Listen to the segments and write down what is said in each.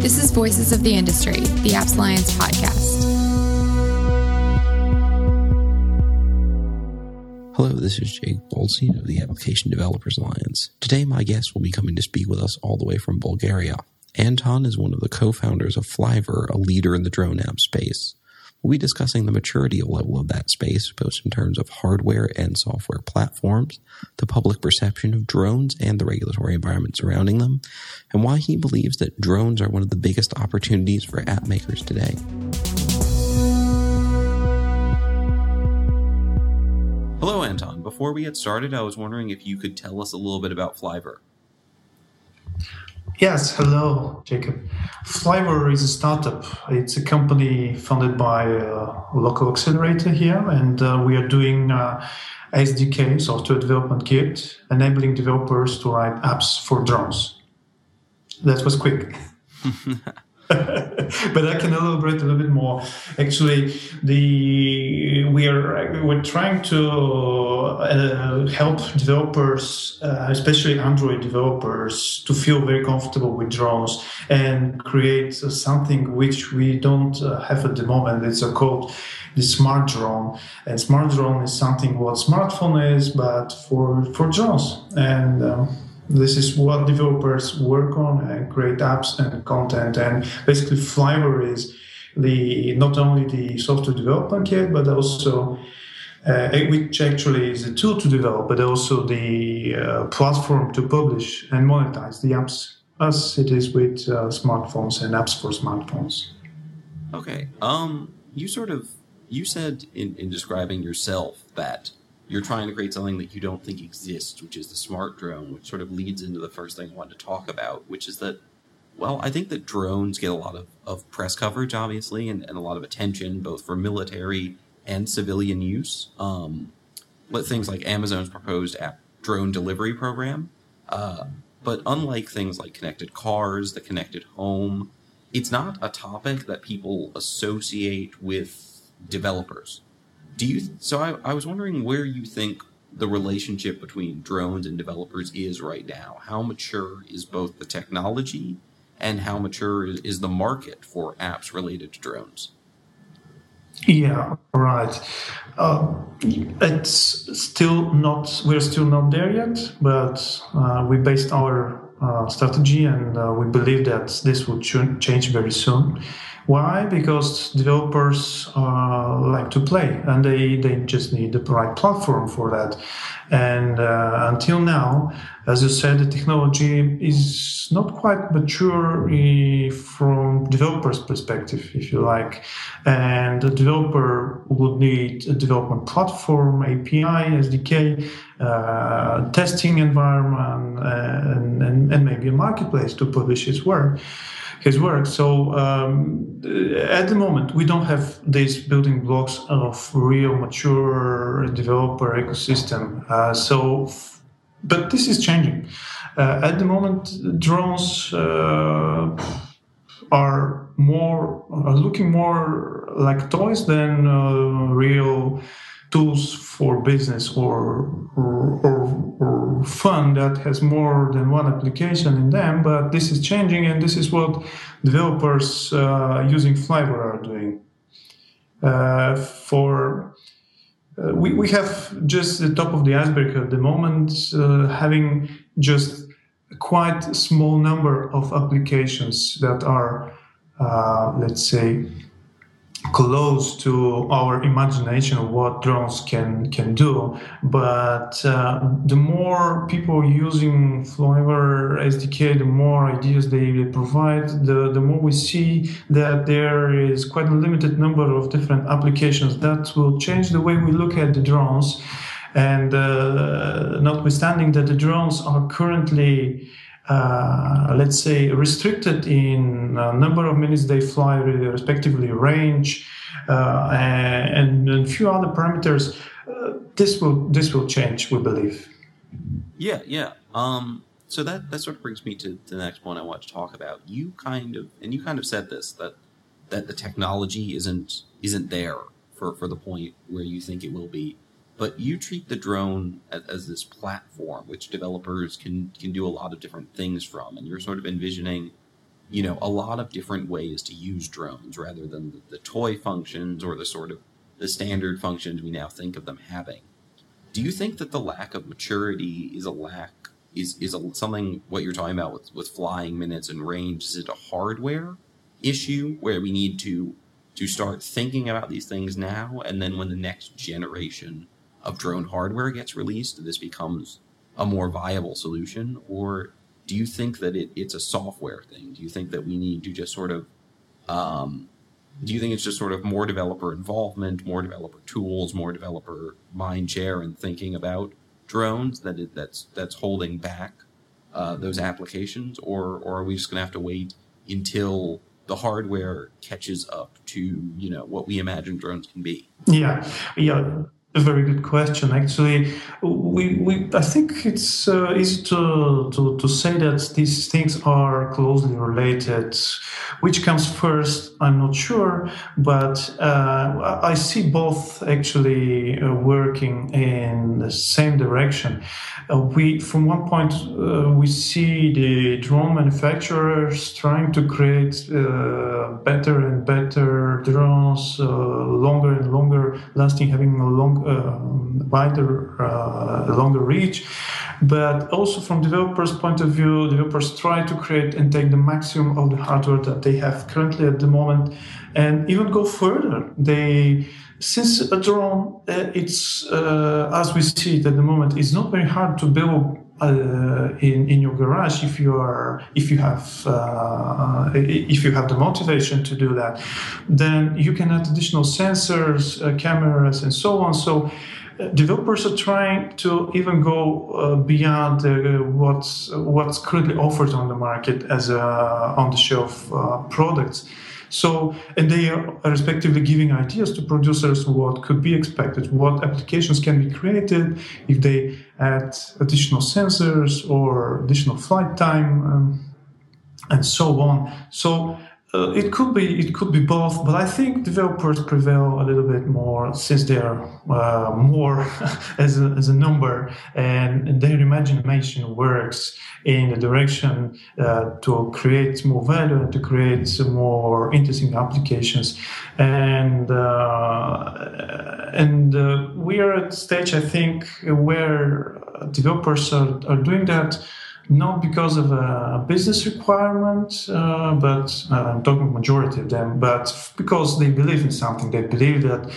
This is Voices of the Industry, the Apps Alliance podcast. Hello, this is Jake Goldstein of the Application Developers Alliance. Today, my guest will be coming to speak with us all the way from Bulgaria. Anton is one of the co-founders of Flyver, a leader in the drone app space. We'll be discussing the maturity level of that space, both in terms of hardware and software platforms, the public perception of drones and the regulatory environment surrounding them, and why he believes that drones are one of the biggest opportunities for app makers today. Hello, Anton. Before we get started, I was wondering if you could tell us a little bit about Flyver. Yes, hello, Jacob. Flyver is a startup. It's a company funded by a local accelerator here, and uh, we are doing uh, SDK, software development kit, enabling developers to write apps for drones. That was quick. but I can elaborate a little bit more. Actually, the we are we're trying to uh, help developers, uh, especially Android developers, to feel very comfortable with drones and create something which we don't uh, have at the moment. It's called the smart drone, and smart drone is something what smartphone is, but for for drones and. Um, this is what developers work on and create apps and content. And basically, Flyver is the not only the software development kit, but also uh, which actually is a tool to develop, but also the uh, platform to publish and monetize the apps, as it is with uh, smartphones and apps for smartphones. Okay. Um, you sort of you said in, in describing yourself that you're trying to create something that you don't think exists, which is the smart drone, which sort of leads into the first thing I wanted to talk about, which is that, well, I think that drones get a lot of, of press coverage, obviously, and, and a lot of attention, both for military and civilian use. Um, things like Amazon's proposed app drone delivery program. Uh, but unlike things like connected cars, the connected home, it's not a topic that people associate with developers do you so I, I was wondering where you think the relationship between drones and developers is right now how mature is both the technology and how mature is, the market for apps related to drones yeah right uh, it's still not we're still not there yet but uh, we based our uh, strategy and uh, we believe that this will ch- change very soon why? Because developers uh, like to play and they, they just need the right platform for that. And uh, until now, as you said, the technology is not quite mature from developer's perspective, if you like. And the developer would need a development platform, API, SDK, uh, testing environment, and, and, and maybe a marketplace to publish his work his work. So um, at the moment, we don't have these building blocks of real mature developer ecosystem. Uh, so, but this is changing. Uh, at the moment, drones uh, are more are looking more like toys than uh, real tools for business or, or, or, or, fun that has more than one application in them. But this is changing, and this is what developers uh, using Flyver are doing. Uh, for uh, we, we have just the top of the iceberg at the moment, uh, having just a quite small number of applications that are, uh, let's say, close to our imagination of what drones can can do. But uh, the more people using Flyver SDK the more ideas they, they provide the, the more we see that there is quite a limited number of different applications that will change the way we look at the drones. And uh, notwithstanding that the drones are currently uh, let's say, restricted in number of minutes they fly, respectively range, uh, and, and, a few other parameters. Uh, this will this will change, we believe. Yeah, yeah. Um, so that that sort of brings me to the next point I want to talk about. You kind of and you kind of said this that that the technology isn't isn't there for, for the point where you think it will be but you treat the drone as, as, this platform which developers can can do a lot of different things from and you're sort of envisioning you know, a lot of different ways to use drones rather than the, the toy functions or the sort of the standard functions we now think of them having. Do you think that the lack of maturity is a lack is is a, something what you're talking about with, with flying minutes and range? Is it a hardware issue where we need to to start thinking about these things now, and then when the next generation of drone hardware gets released, this becomes a more viable solution, or do you think that it, it's a software thing? Do you think that we need to just sort of, um, do you think it's just sort of more developer involvement, more developer tools, more developer mind share and thinking about drones that it, that's that's holding back uh, those applications, or or are we just going to have to wait until the hardware catches up to you know what we imagine drones can be? Yeah, yeah a very good question. Actually, we, we I think it's uh, easy to, to, to say that these things are closely related. Which comes first, I'm not sure, but uh, I see both actually uh, working in the same direction. Uh, we, from one point, uh, we see the drone manufacturers trying to create uh, better and better drones, longer and longer lasting, having a long uh, wider, uh, longer reach. But also from developers' point of view, developers try to create and take the maximum of the hardware that they have currently at the moment, and even go further. They since a drone, uh, it's uh, as we see it at the moment, it's not very hard to build uh, in in your garage if you are if you have uh, if you have the motivation to do that. Then you can add additional sensors uh, cameras and so on. So uh, developers are trying to even go uh, beyond what's what's currently offered on the market as a on the shelf products so, and they are respectively giving ideas to producers what could be expected, what applications can be created if they add additional sensors or additional flight time um, and so on. So, uh, it could be it could be both, but I think developers prevail a little bit more since they are uh, more as, a, as a number, and their imagination works in the direction uh, to create more value and to create more interesting applications. And uh, and uh, we are at a stage, I think, where developers are, are doing that not because of a business requirement, uh, but uh, I'm talking majority of them, but because they believe in something. They believe that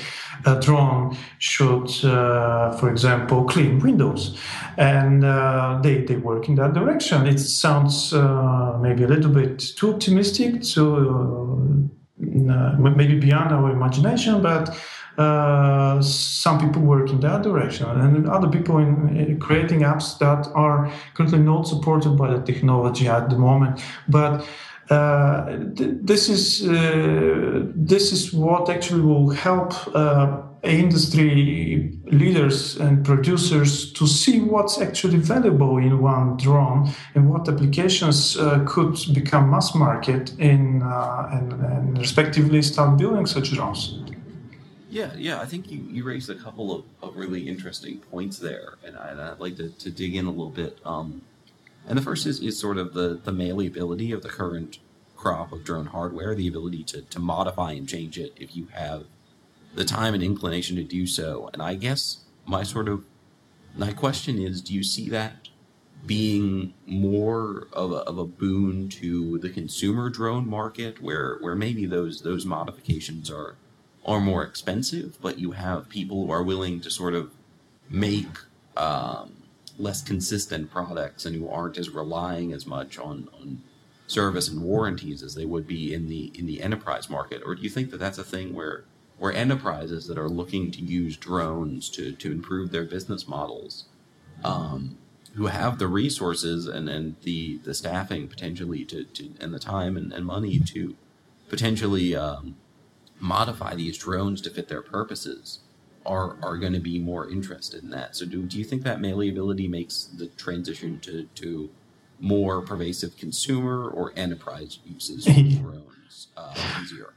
a drone should, uh, for example, clean windows, and uh, they they work in that direction. It sounds uh, maybe a little bit too optimistic, to uh, maybe beyond our imagination, but uh, some people work in that direction and other people in, in, creating apps that are currently not supported by the technology at the moment but uh, th- this is uh, this is what actually will help uh, industry leaders and producers to see what's actually valuable in one drone and what applications uh, could become mass market in uh, and, and respectively start building such drones. Yeah, yeah, I think you, you raised a couple of, of really interesting points there, and, I, would like to, to dig in a little bit. Um, and the first is, is sort of the, the malleability of the current crop of drone hardware, the ability to, to modify and change it if you have the time and inclination to do so. And I guess my sort of my question is, do you see that being more of a, of a boon to the consumer drone market, where where maybe those those modifications are are more expensive, but you have people who are willing to sort of make um, less consistent products and who aren't as relying as much on, on service and warranties as they would be in the in the enterprise market. Or do you think that that's a thing where where enterprises that are looking to use drones to to improve their business models, um, who have the resources and, and the the staffing potentially to, to and the time and, and money to potentially um, modify these drones to fit their purposes are are going to be more interested in that. So do do you think that malleability makes the transition to to more pervasive consumer or enterprise uses of drones uh, easier?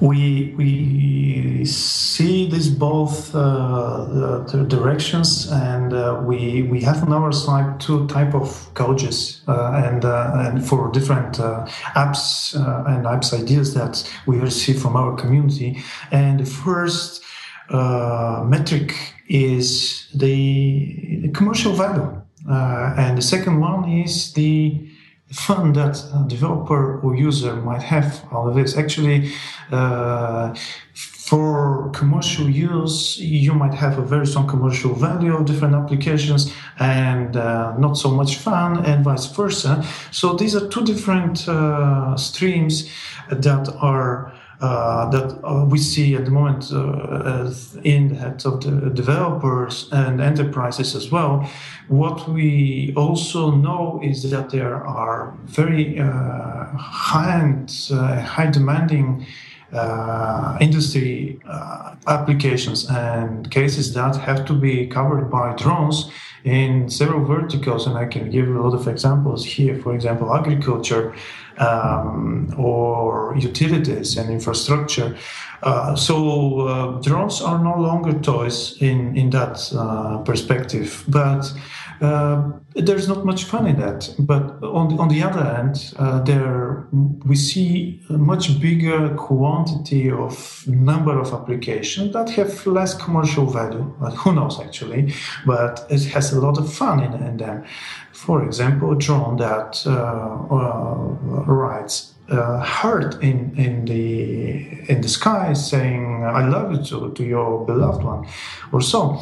We we see this both uh, directions and uh, we we have on our side two type of coaches uh, and uh, and for different uh, apps uh, and apps ideas that we receive from our community. And the first metric is the commercial value and the second one is the fun that a developer or user might have out of this. Actually, uh, for commercial use, you might have a very strong commercial value of different applications and uh, not so much fun, and vice versa. So these are two different uh, streams that are that uh, we see at the moment uh, in the heads of the developers and enterprises as well. What we also know is that there are very high-end, high demanding uh, industry uh, applications and cases that have to be covered by drones in several verticals. And I can give a lot of examples here. For example, agriculture um, or utilities and infrastructure. Uh, so uh, drones are no longer toys in in that uh, perspective, but uh, there's not much fun in that. But on the, on the other hand, uh, there we see a much bigger quantity of number of applications that have less commercial value. But who knows actually, but it has a lot of fun in, in them. For example, drone that uh, uh rides uh, heart in in the in the sky saying "I love you" to, to your beloved one, or so.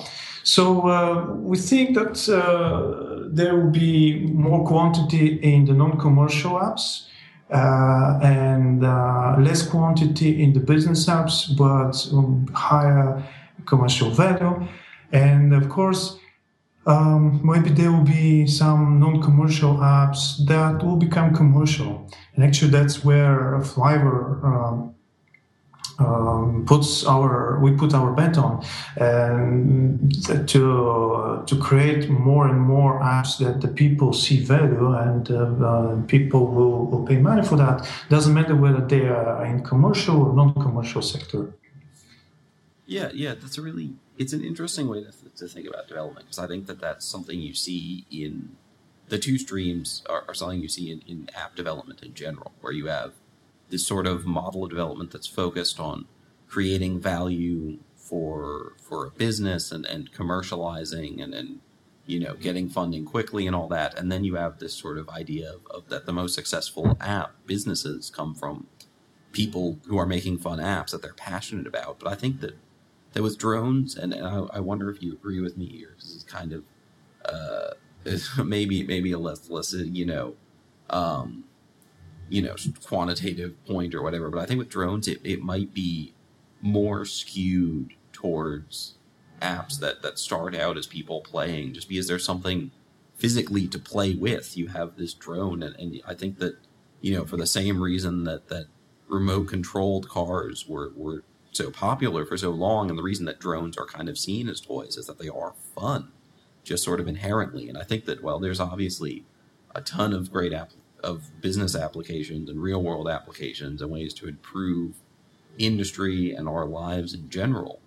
So uh, we think that uh, there will be more quantity in the non-commercial apps uh, and uh, less quantity in the business apps, but um, higher commercial value. And of course, um, maybe there will be some non-commercial apps that will become commercial. And actually, that's where Flyver um, um, puts our we put our bet on and to to create more and more apps that the people see value and uh, uh, people will, will pay money for that. Doesn't matter whether they are in commercial or non-commercial sector. Yeah yeah that's a really it's an interesting way to, th- to think about development because i think that that's something you see in the two streams are, are something you see in, in app development in general where you have this sort of model of development that's focused on creating value for for a business and, and commercializing and, and you know getting funding quickly and all that. And then you have this sort of idea of, of that the most successful app businesses come from people who are making fun apps that they're passionate about. But i think that that with drones and, and I, I, wonder if you agree with me here because it's kind of uh, maybe maybe a less less you know um, you know quantitative point or whatever. But I think with drones, it, it might be more skewed towards apps that that start out as people playing, just because there's something physically to play with. You have this drone, and, and I think that you know for the same reason that that remote controlled cars were were so popular for so long, and the reason that drones are kind of seen as toys is that they are fun, just sort of inherently. And I think that well, there's obviously a ton of great app of business applications and real world applications and ways to improve industry and our lives in general.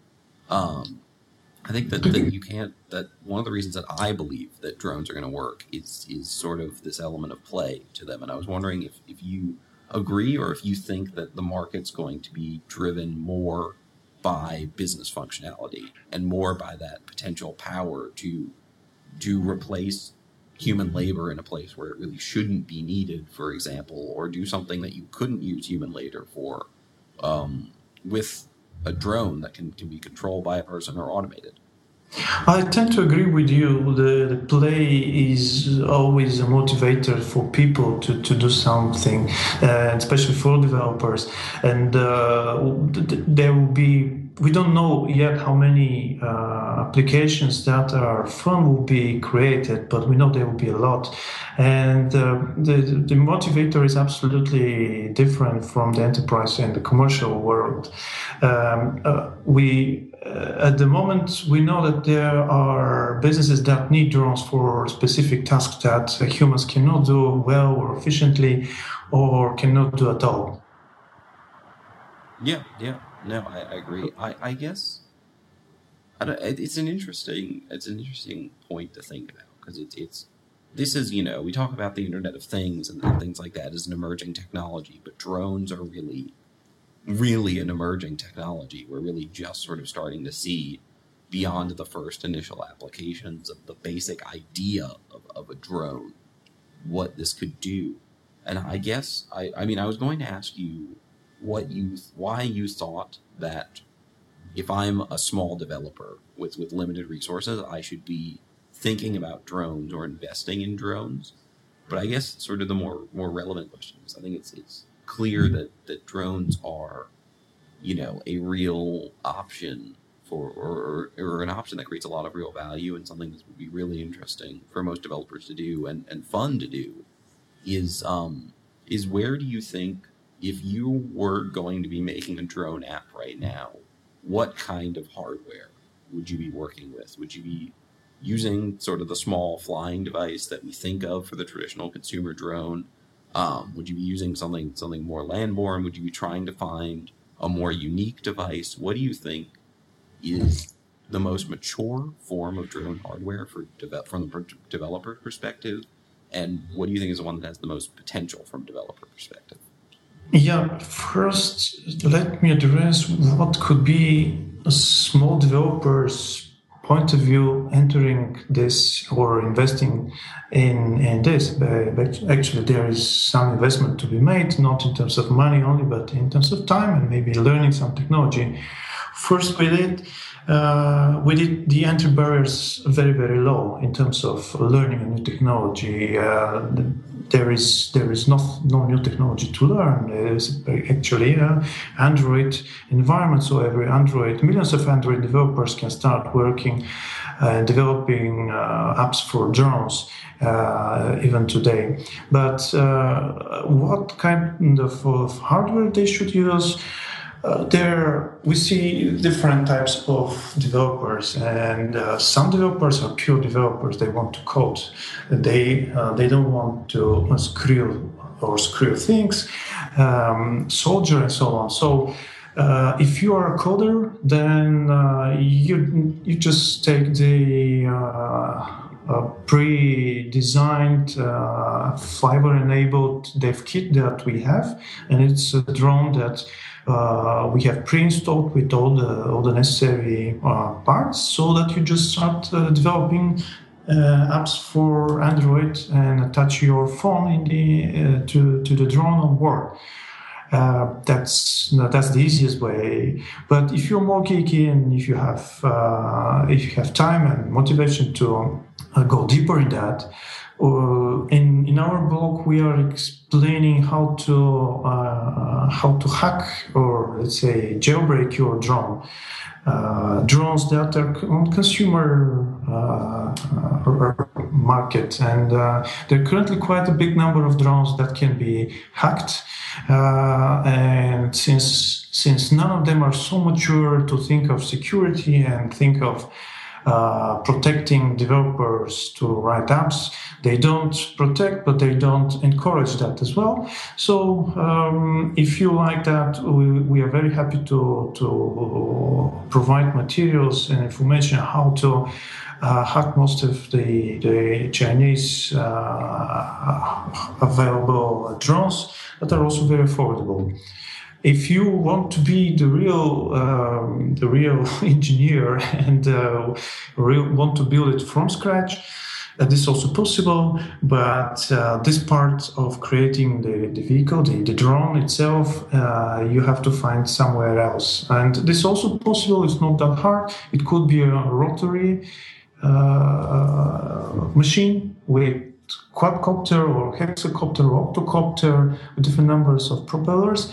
Um, I think that, that you can't. That one of the reasons that I believe that drones are going to work is is sort of this element of play to them. And I was wondering if if you agree or if you think that the market's going to be driven more by business functionality and more by that potential power to to replace human labor in a place where it really shouldn't be needed, for example, or do something that you couldn't use human labor for um, with a drone that can, can be controlled by a person or automated. I tend to agree with you. The, the, play is always a motivator for people to, to do something, uh, especially for developers. And uh, there will be we don't know yet how many uh, applications that are fun will be created, but we know there will be a lot. And uh, the, the motivator is absolutely different from the enterprise and the commercial world. Um, uh, we uh, at the moment we know that there are businesses that need drones for specific tasks that humans cannot do well or efficiently or cannot do at all. Yeah, yeah. No, I, I agree. I, I guess I don't, it's an interesting it's an interesting point to think about because it's it's this is you know we talk about the Internet of Things and, things like that as an emerging technology, but drones are really really an emerging technology. We're really just sort of starting to see beyond the first initial applications of the basic idea of, of a drone, what this could do. And I guess I, I mean I was going to ask you what you why you thought that if I'm a small developer with, with limited resources, I should be thinking about drones or investing in drones. But I guess sort of the more more relevant questions. I think it's it's clear that, that drones are, you know, a real option for or, or an option that creates a lot of real value and something that would be really interesting for most developers to do and, and fun to do is um is where do you think if you were going to be making a drone app right now, what kind of hardware would you be working with? Would you be using sort of the small flying device that we think of for the traditional consumer drone? Um, would you be using something something more landborne? Would you be trying to find a more unique device? What do you think is the most mature form of drone hardware for de- from the developer perspective? And what do you think is the one that has the most potential from developer perspective? Yeah, first, let me address what could be a small developer's point of view entering this or investing in, in this. But actually, there is some investment to be made, not in terms of money only, but in terms of time and maybe learning some technology. First, with it, uh, we did the entry barriers very very low in terms of learning a new technology. Uh, there is there is no, no new technology to learn. Actually an Android environment, so every Android millions of Android developers can start working and uh, developing uh, apps for drones. Uh, even today, but uh, what kind of, of hardware they should use? Uh, there we see different types of developers and uh, some developers are pure developers. They want to code. They uh, they don't want to screw or screw things um, soldier and so on. So uh, if you are a coder then uh, you you just take the uh, pre-designed Flyver-enabled dev kit that we have and it's a drone that uh, we have pre-installed with all the all the necessary uh, parts, so that you just start uh, developing uh, apps for Android and attach your phone in the uh, to to the drone on board. Uh, that's that's the easiest way. But if you're more geeky and if you have if you have time and motivation to go deeper in that, uh, in in our blog we are explaining how to uh, how to hack or let's say jailbreak your drone. Uh, drones that are on consumer uh, market, and uh, there are currently quite a big number of drones that can be hacked. Uh, and since since none of them are so mature to think of security and think of uh, protecting developers to write apps. They don't protect, but they don't encourage that as well. So um, if you like that, we, we, are very happy to, to provide materials and information how to uh, hack most of the, the Chinese uh, available drones that are also very affordable if you want to be the real um, the real engineer and uh, real, want to build it from scratch uh, this is also possible but uh, this part of creating the, the vehicle the, the drone itself uh, you have to find somewhere else. And this is also possible it's not that hard. It could be a rotary uh, machine with quadcopter or hexacopter or octocopter with different numbers of propellers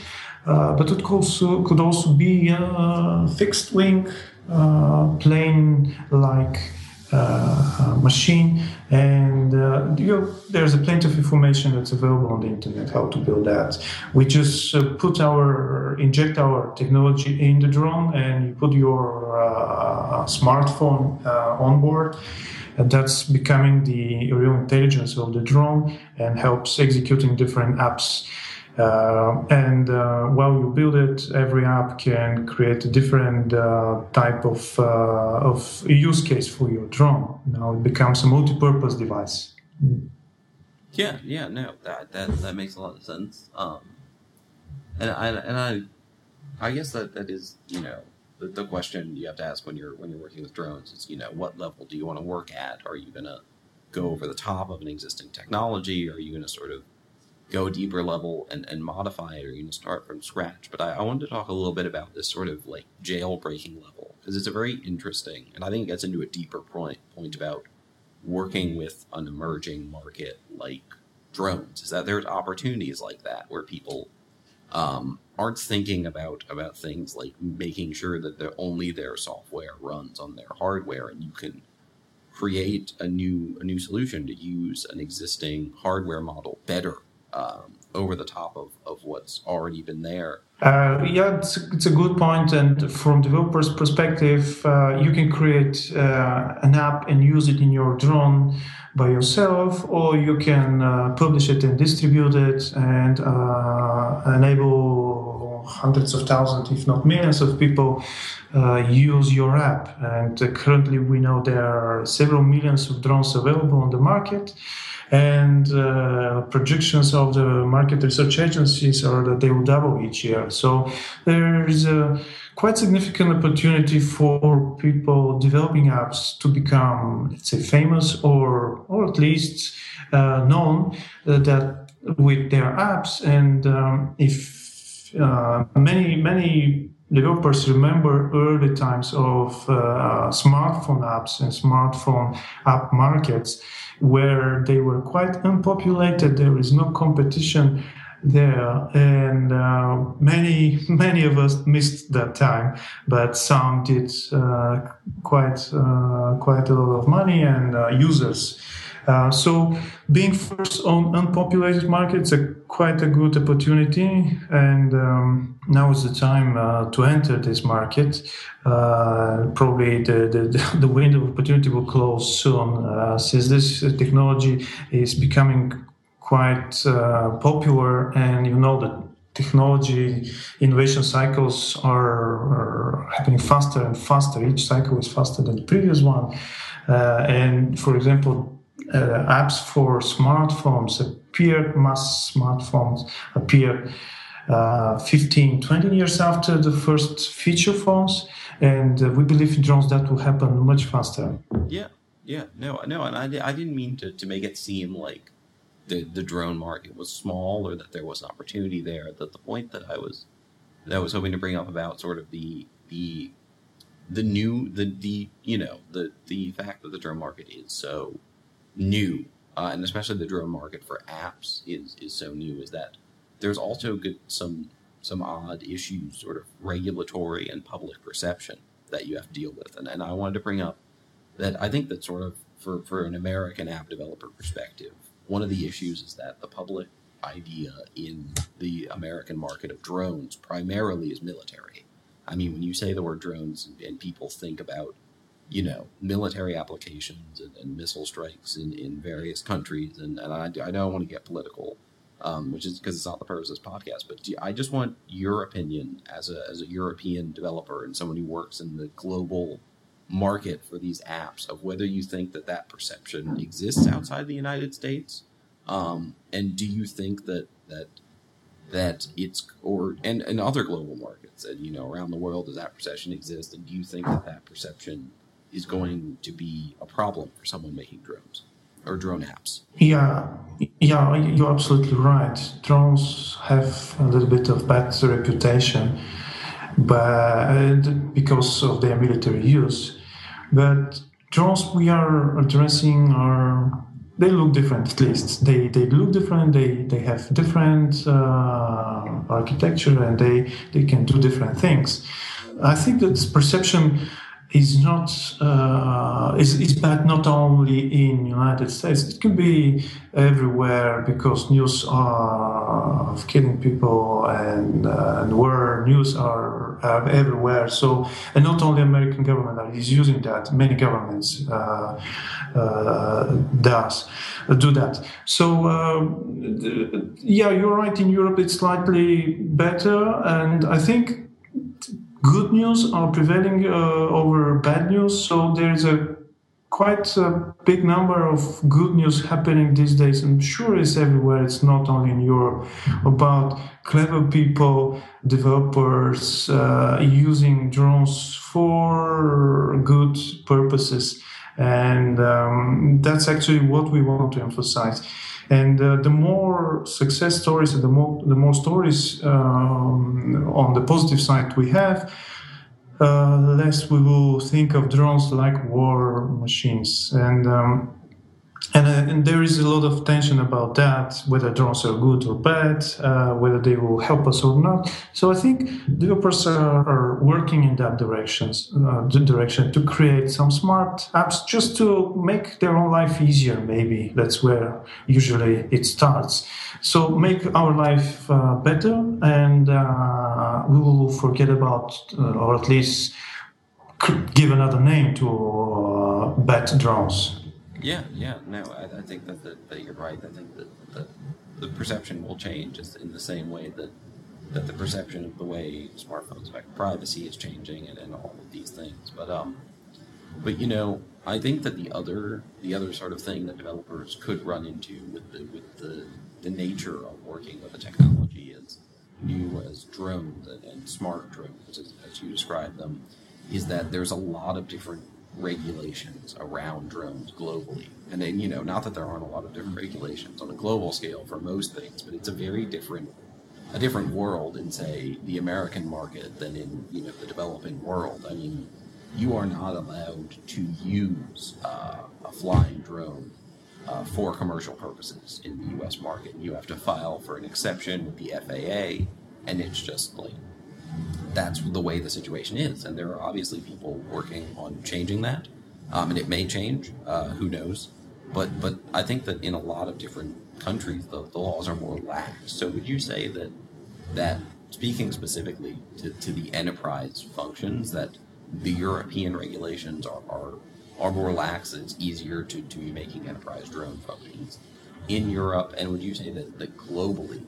but it also, could also be a fixed wing uh, plane like uh, machine. And uh, you there's a plenty of information that's available on the internet how to build that. We just uh, put our inject our technology in the drone and you put your uh, smartphone on board. And that's becoming the real intelligence of the drone and helps executing different apps Uh, and uh, while you build it, every app can create a different uh, type of, uh, of use case for your drone. Now it becomes a multi-purpose device. Yeah, yeah, no, that that, that makes a lot of sense. Um, and I and I, I guess that that is you know the, the question you have to ask when you're when you're working with drones is you know what level do you want to work at? Are you gonna go over the top of an existing technology? Are you gonna sort of go deeper level and, and modify it, or you can start from scratch. But I, I, wanted to talk a little bit about this sort of like jailbreaking level because it's a very interesting, and I think it gets into a deeper point point about working with an emerging market like drones. Is that there's opportunities like that where people um, aren't thinking about about things like making sure that only their software runs on their hardware, and you can create a new a new solution to use an existing hardware model better um, over the top of, of what's already been there. Uh, yeah, it's, it's a good point. And from developer's perspective, uh, you can create uh, an app and use it in your drone by yourself, or you can uh, publish it and distribute it and uh, enable hundreds of thousands, if not millions, of people uh, use your app. And currently, we know there are several millions of drones available on the market and uh, projections of the market research agencies are that they will double each year. So there is a quite significant opportunity for people developing apps to become, let's say, famous or or at least uh, known uh, that with their apps. And um, if uh, many many developers remember early times of uh, smartphone apps and smartphone app markets where they were quite unpopulated. There is no competition there, and uh, many many of us missed that time, but some did uh, quite uh, quite a lot of money and uh, users. Uh, so being first on unpopulated markets is quite a good opportunity, and um, now is the time uh, to enter this market. Uh, probably the, the, the window of opportunity will close soon, uh, since this technology is becoming quite uh, popular, and you know that technology innovation cycles are, are, happening faster and faster. Each cycle is faster than the previous one. Uh, and for example, apps for smartphones appeared, mass smartphones appeared uh, 15, 20 years after the first feature phones. And uh, we believe in drones that will happen much faster. Yeah, yeah, no, no, and I, I didn't mean to, to make it seem like the, the drone market was small or that there was an opportunity there. That the point that I was that I was hoping to bring up about sort of the the the new the the you know the the fact that the drone market is so new, uh, and especially the drone market for apps is is so new, is that there's also good, some some odd issues, sort of regulatory and public perception that you have to deal with, and and I wanted to bring up that I think that sort of for for an American app developer perspective, one of the issues is that the public idea in the American market of drones primarily is military. I mean, when you say the word drones and people think about you know, military applications and, and missile strikes in, in various countries. And, and I, I don't want to get political, um, which is because it's not the purpose of this podcast, but I just want your opinion as a, as a European developer and someone who works in the global market for these apps of whether you think that that perception exists outside the United States. Um, and do you think that, that, that it's, or, and, and other global markets that, you know, around the world, does that perception exist? And do you think that that perception is going to be a problem for someone making drones or drone apps. Yeah, yeah, you're absolutely right. Drones have a little bit of bad reputation, but because of their military use. But drones we are addressing are they look different at least they they look different they they have different uh, architecture and they they can do different things i think that perception is not uh, is, is bad not only in United States. It can be everywhere because news are of killing people and uh, and war news are, everywhere. So and not only American government is using that. Many governments uh, uh does do that. So uh, yeah, you're right. In Europe, it's slightly better, and I think good news are prevailing uh, over bad news. So there is a quite a big number of good news happening these days. I'm sure it's everywhere. It's not only in Europe about clever people, developers uh, using drones for good purposes. And um, that's actually what we want to emphasize. And uh, the more success stories and the more the more stories um, on the positive side we have, uh, less we will think of drones like war machines. And um, and, uh, and, there is a lot of tension about that, whether drones are good or bad, uh, whether they will help us or not. So I think developers are, are working in that directions, uh, direction to create some smart apps just to make their own life easier. Maybe that's where usually it starts. So make our life uh, better, and uh, we will forget about, uh, or at least give another name to bad drones. Yeah, yeah, no, I, I think that, that, that, you're right. I think that, that the perception will change in the same way that that the perception of the way smartphones affect privacy is changing and, and all of these things. But um, but you know, I think that the other the other sort of thing that developers could run into with the with the the nature of working with the technology is new as drones and, and smart drones, as, as you describe them, is that there's a lot of different regulations around drones globally. And then, you know, not that there aren't a lot of different regulations on a global scale for most things, but it's a very different a different world in say the American market than in, you know, the developing world. I mean, you are not allowed to use uh, a flying drone uh, for commercial purposes in the US market. You have to file for an exception with the FAA, and it's just like that's the way the situation is. And there are obviously people working on changing that. Um, and it may change, uh, who knows? But, but I think that in a lot of different countries, the, the laws are more lax. So would you say that, that speaking specifically to, to the enterprise functions, that the European regulations are, are, are more lax and it's easier to, to be making enterprise drone functions in Europe? And would you say that, that globally,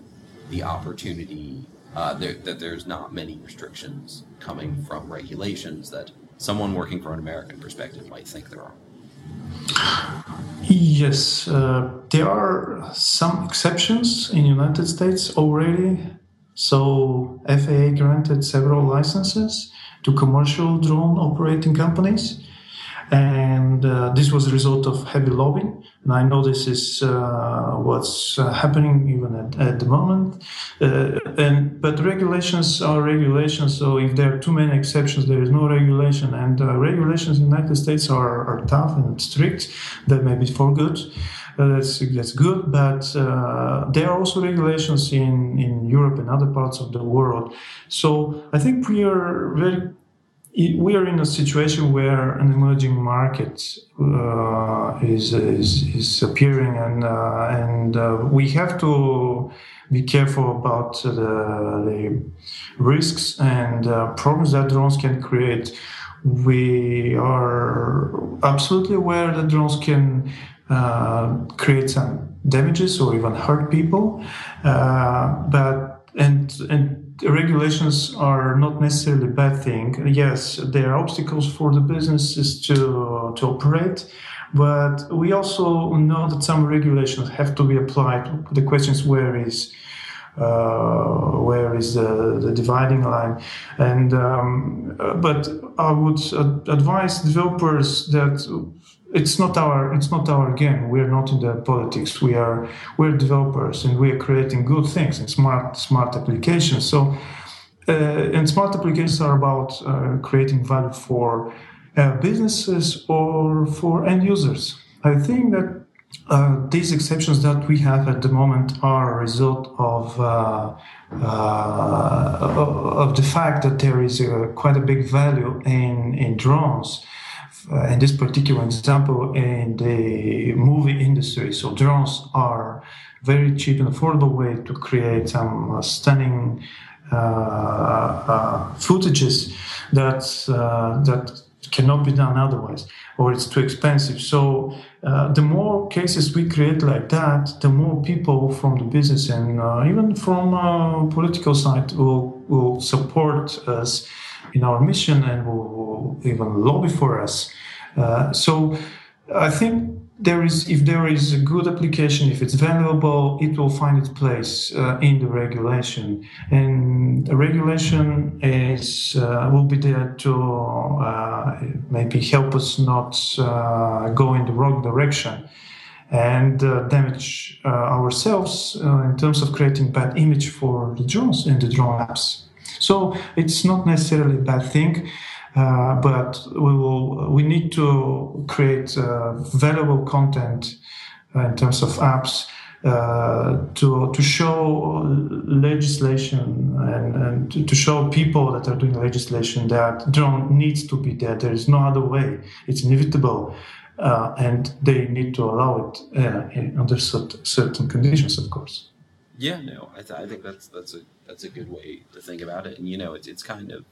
the opportunity uh, there, that there's not many restrictions coming from regulations that someone working from an American perspective might think there are. Yes, uh, there are some exceptions in the United States already. So FAA granted several licenses to commercial drone operating companies and uh, this was a result of heavy lobbying. And I know this is uh, what's uh, happening even at, at the moment. Uh, and but regulations are regulations. So if there are too many exceptions, there is no regulation. And uh, regulations in the United States are, are tough and strict. That may be for good. Uh, that's that's good, but there are also regulations in in Europe and other parts of the world. So I think we are very we are in a situation where an emerging market uh, is, is, is appearing, and uh, and uh, we have to be careful about the, the risks and uh, problems that drones can create. We are absolutely aware that drones can uh, create some damages or even hurt people, uh, but and and regulations are not necessarily a bad thing. Yes, there are obstacles for the businesses to to operate, but we also know that some regulations have to be applied. The question is where is uh, where is the, the, dividing line? And um, but I would advise developers that it's not our it's not our game. We're not in the politics. We are we're developers and we're creating good things and smart smart applications. So uh, and smart applications are about uh, creating value for uh, businesses or for end users. I think that uh, these exceptions that we have at the moment are a result of uh, uh, of the fact that there is quite a big value in in drones. Uh, in this particular example, in the movie industry, so drones are very cheap and affordable way to create some uh, stunning uh, footages that that cannot be done otherwise, or it's too expensive. So uh, the more cases we create like that, the more people from the business and uh, even from uh, political side will, will support us in our mission and will, will even lobby for us. Uh, so I think there is if there is a good application if it's valuable it will find its place uh, in the regulation and the regulation is uh, will be there to uh, maybe help us not uh, go in the wrong direction and uh, damage uh, ourselves in terms of creating bad image for the drones and the drone apps so it's not necessarily a bad thing uh, but we will we need to create uh, valuable content uh, in terms of apps uh, to to show legislation and, and to, show people that are doing legislation that drone needs to be there. There is no other way. It's inevitable. Uh, and they need to allow it uh, under certain conditions, of course. Yeah, no, I, th- I think that's that's a that's a good way to think about it, and you know, it's it's kind of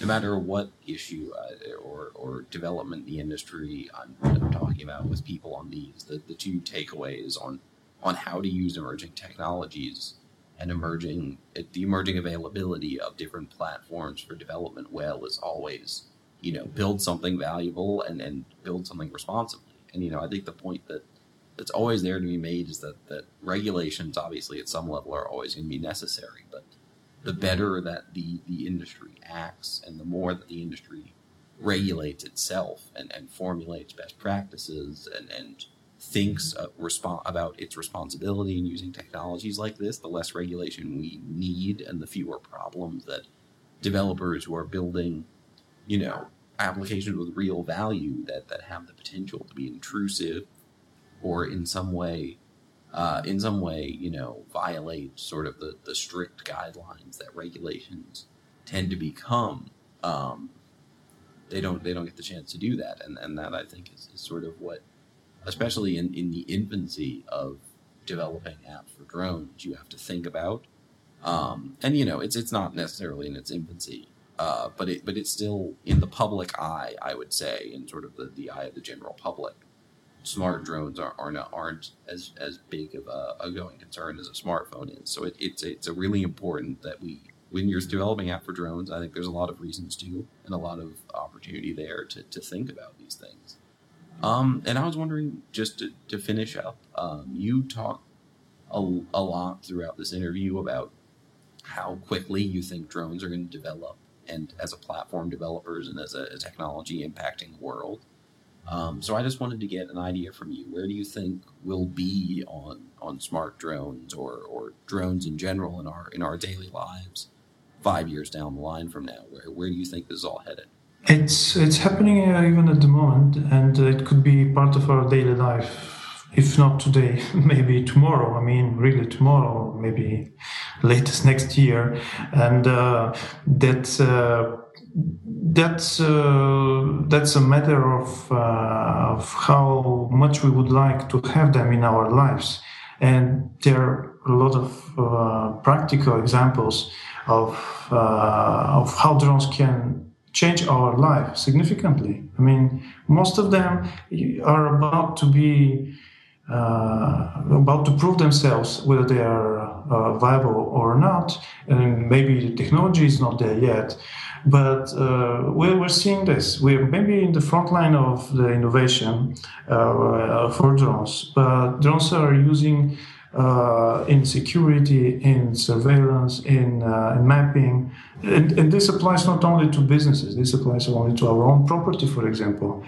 no matter what issue uh, or, or development in the industry I'm, I'm, talking about with people on these, the, the two takeaways on on how to use emerging technologies and emerging the emerging availability of different platforms for development well is always you know build something valuable and, and build something responsibly. And you know i think the point that that's always there to be made is that that regulations obviously at some level are always going to be necessary but the better that the, the industry acts and the more that the industry regulates itself and, and formulates best practices and, and thinks uh, resp- about its responsibility in using technologies like this, the less regulation we need and the fewer problems that developers who are building, you know, applications with real value that, that have the potential to be intrusive or in some way uh, in some way, you know, violate sort of the, the strict guidelines that regulations tend to become. Um, they don't they don't get the chance to do that, and and that I think is, is sort of what, especially in in the infancy of developing apps for drones, you have to think about. Um, and you know, it's it's not necessarily in its infancy, uh, but it but it's still in the public eye, I would say, in sort of the, the eye of the general public smart drones are, are not, aren't as, as big of a, a going concern as a smartphone is. So it, it's it's a really important that we when you're developing app for drones, I think there's a lot of reasons to and a lot of opportunity there to, to think about these things. Um, and I was wondering, just to, to finish up, um, you talk a, a lot throughout this interview about how quickly you think drones are going to develop and as a platform developers and as a, a technology impacting the world. Um, so I just wanted to get an idea from you. Where do you think we'll be on on smart drones or, or drones in general in our in our daily lives five years down the line from now? Where where do you think this is all headed? It's it's happening uh, even at the moment, and it could be part of our daily life. If not today, maybe tomorrow. I mean, really tomorrow, maybe latest next year, and uh, that. That's uh, that's a matter of, uh, of how much we would like to have them in our lives, and there are a lot of uh, practical examples of uh, of how drones can change our life significantly. I mean, most of them are about to be uh, about to prove themselves whether they are uh, viable or not, and maybe the technology is not there yet. But uh, we're, we're seeing this. We're maybe in the front line of the innovation uh, for drones, but drones are using uh, in security, in surveillance, in, uh, in mapping. And, and, this applies not only to businesses, this applies only to our own property, for example.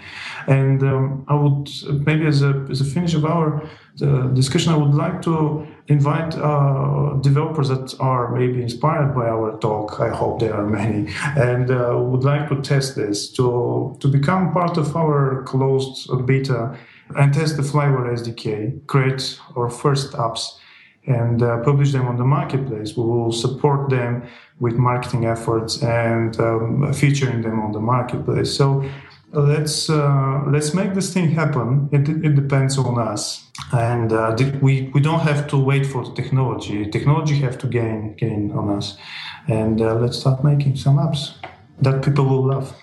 And um, I would, maybe as a, as a finish of our uh, discussion, I would like to invite uh, developers that are maybe inspired by our talk. I hope there are many, and uh, would like to test this to, to become part of our closed beta and test the Flyver SDK, create our first apps, and uh, publish them on the marketplace. We will support them with marketing efforts and um, featuring them on the marketplace. So let's uh, let's make this thing happen. It, it depends on us, and uh, we we don't have to wait for the technology. Technology have to gain gain on us, and uh, let's start making some apps that people will love.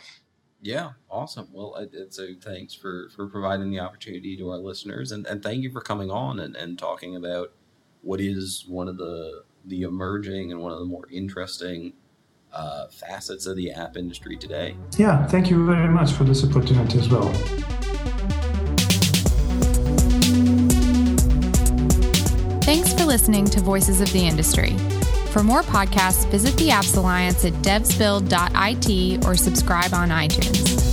Yeah, awesome. Well, so thanks for for providing the opportunity to our listeners, and and thank you for coming on and and talking about what is one of the the emerging and one of the more interesting uh, facets of the app industry today. Yeah, thank you very much for this opportunity as well. Thanks for listening to Voices of the Industry. For more podcasts, visit the Apps Alliance at devsbuild.it or subscribe on iTunes.